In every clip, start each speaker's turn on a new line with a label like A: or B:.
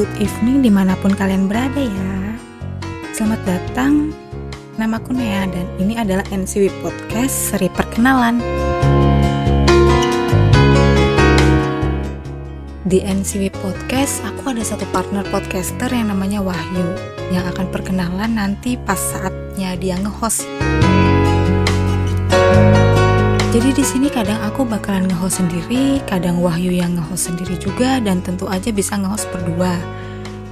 A: good evening di mana pun kalian berada ya. Selamat datang, namaku Nea dan ini adalah NCW Podcast seri perkenalan. Di NCW Podcast, aku ada satu partner podcaster yang namanya Wahyu Yang akan perkenalan nanti pas saatnya dia nge-host jadi di sini kadang aku bakalan nge-host sendiri, kadang Wahyu yang nge-host sendiri juga, dan tentu aja bisa nge-host berdua.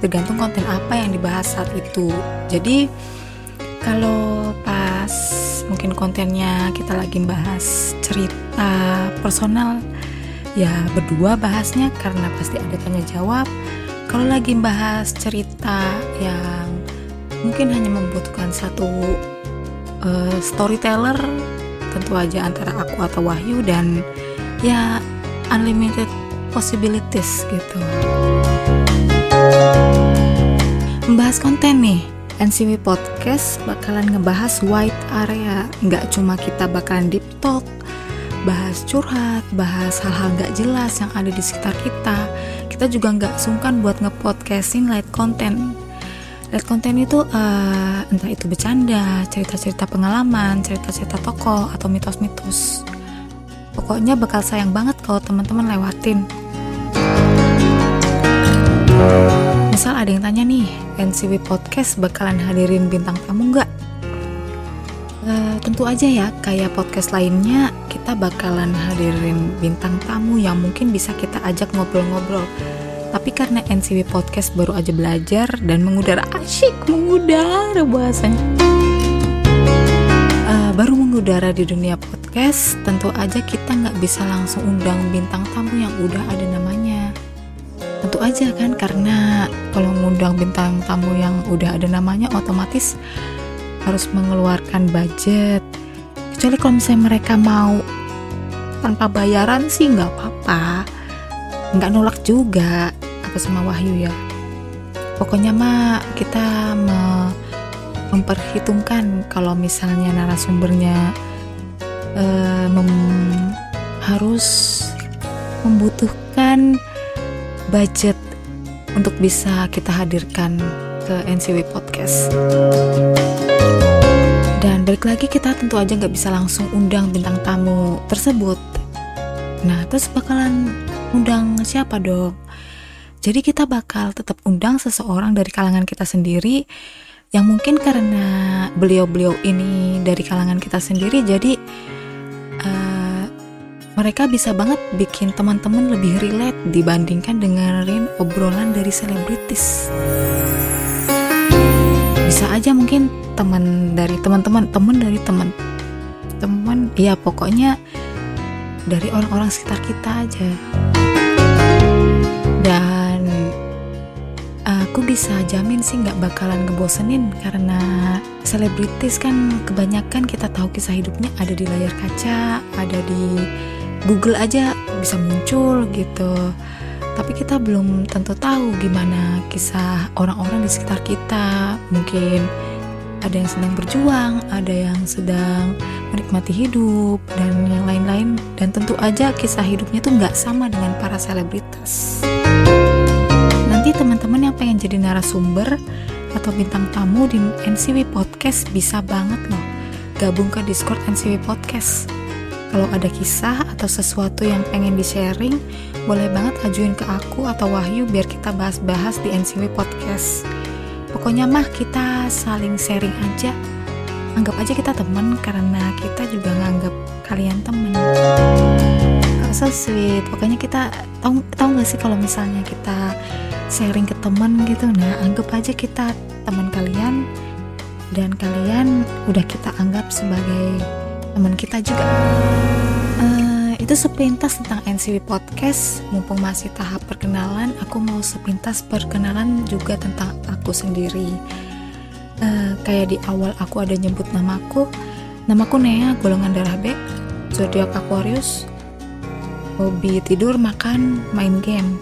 A: Tergantung konten apa yang dibahas saat itu. Jadi kalau pas mungkin kontennya kita lagi bahas cerita personal, ya berdua bahasnya karena pasti ada tanya jawab. Kalau lagi bahas cerita yang mungkin hanya membutuhkan satu uh, storyteller tentu aja antara aku atau Wahyu dan ya unlimited possibilities gitu. Membahas konten nih NCW Podcast bakalan ngebahas white area. Nggak cuma kita bakalan deep talk bahas curhat, bahas hal-hal nggak jelas yang ada di sekitar kita. Kita juga nggak sungkan buat ngepodcastin light content Lihat konten itu uh, entah itu bercanda, cerita-cerita pengalaman, cerita-cerita tokoh atau mitos-mitos. Pokoknya bakal sayang banget kalau teman-teman lewatin. Misal ada yang tanya nih, NCW Podcast bakalan hadirin bintang tamu nggak? Uh, tentu aja ya, kayak podcast lainnya, kita bakalan hadirin bintang tamu yang mungkin bisa kita ajak ngobrol-ngobrol tapi karena NCW Podcast baru aja belajar dan mengudara asyik mengudara bahasanya. Uh, baru mengudara di dunia podcast, tentu aja kita nggak bisa langsung undang bintang tamu yang udah ada namanya. Tentu aja kan karena kalau ngundang bintang tamu yang udah ada namanya otomatis harus mengeluarkan budget. Kecuali kalau misalnya mereka mau tanpa bayaran sih nggak apa-apa nggak nolak juga apa sama Wahyu ya pokoknya mah kita me memperhitungkan kalau misalnya narasumbernya uh, mem harus membutuhkan budget untuk bisa kita hadirkan ke NCW Podcast. Dan balik lagi kita tentu aja nggak bisa langsung undang bintang tamu tersebut. Nah terus bakalan undang siapa dong? Jadi kita bakal tetap undang seseorang dari kalangan kita sendiri yang mungkin karena beliau-beliau ini dari kalangan kita sendiri jadi uh, mereka bisa banget bikin teman-teman lebih relate dibandingkan dengerin obrolan dari selebritis. Bisa aja mungkin teman dari teman-teman, teman dari teman. Teman, ya pokoknya dari orang-orang sekitar kita aja. Bisa jamin sih nggak bakalan ngebosenin karena selebritis kan kebanyakan kita tahu kisah hidupnya ada di layar kaca, ada di Google aja bisa muncul gitu. Tapi kita belum tentu tahu gimana kisah orang-orang di sekitar kita. Mungkin ada yang sedang berjuang, ada yang sedang menikmati hidup dan yang lain-lain dan tentu aja kisah hidupnya tuh nggak sama dengan para selebritas. Nanti teman-teman yang pengen jadi narasumber atau bintang tamu di NCW Podcast bisa banget loh gabung ke Discord NCW Podcast. Kalau ada kisah atau sesuatu yang pengen di-sharing, boleh banget ajuin ke aku atau Wahyu biar kita bahas-bahas di NCW Podcast. Pokoknya mah kita saling sharing aja. Anggap aja kita temen karena kita juga nganggap kalian temen so sweet. Pokoknya kita tahu tahu gak sih kalau misalnya kita sharing ke temen gitu? Nah anggap aja kita teman kalian dan kalian udah kita anggap sebagai teman kita juga. Uh, itu sepintas tentang NCW Podcast. Mumpung masih tahap perkenalan aku mau sepintas perkenalan juga tentang aku sendiri. Uh, kayak di awal aku ada nyebut namaku. Namaku Nea golongan darah B zodiak Aquarius hobi tidur makan main game.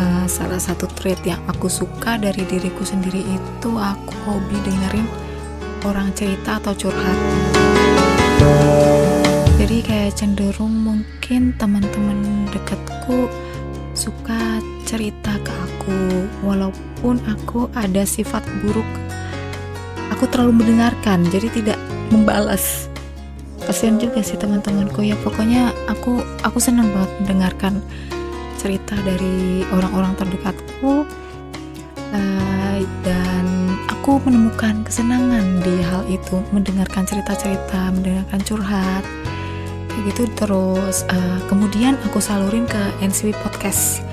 A: Uh, salah satu trait yang aku suka dari diriku sendiri itu aku hobi dengerin orang cerita atau curhat. Jadi kayak cenderung mungkin teman-teman dekatku suka cerita ke aku. Walaupun aku ada sifat buruk aku terlalu mendengarkan jadi tidak membalas kasihan juga sih teman-temanku ya. Pokoknya aku aku senang banget mendengarkan cerita dari orang-orang terdekatku uh, dan aku menemukan kesenangan di hal itu. Mendengarkan cerita-cerita mendengarkan curhat kayak gitu. Terus uh, kemudian aku salurin ke NCW Podcast.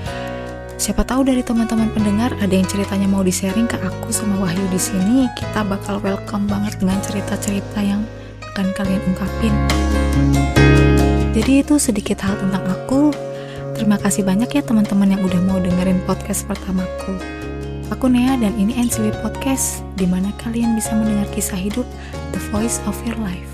A: Siapa tahu dari teman-teman pendengar ada yang ceritanya mau di-sharing ke aku sama Wahyu di sini kita bakal welcome banget dengan cerita-cerita yang akan kalian ungkapin. Jadi itu sedikit hal tentang aku. Terima kasih banyak ya teman-teman yang udah mau dengerin podcast pertamaku. Aku Nea dan ini NCW Podcast di mana kalian bisa mendengar kisah hidup The Voice of Your Life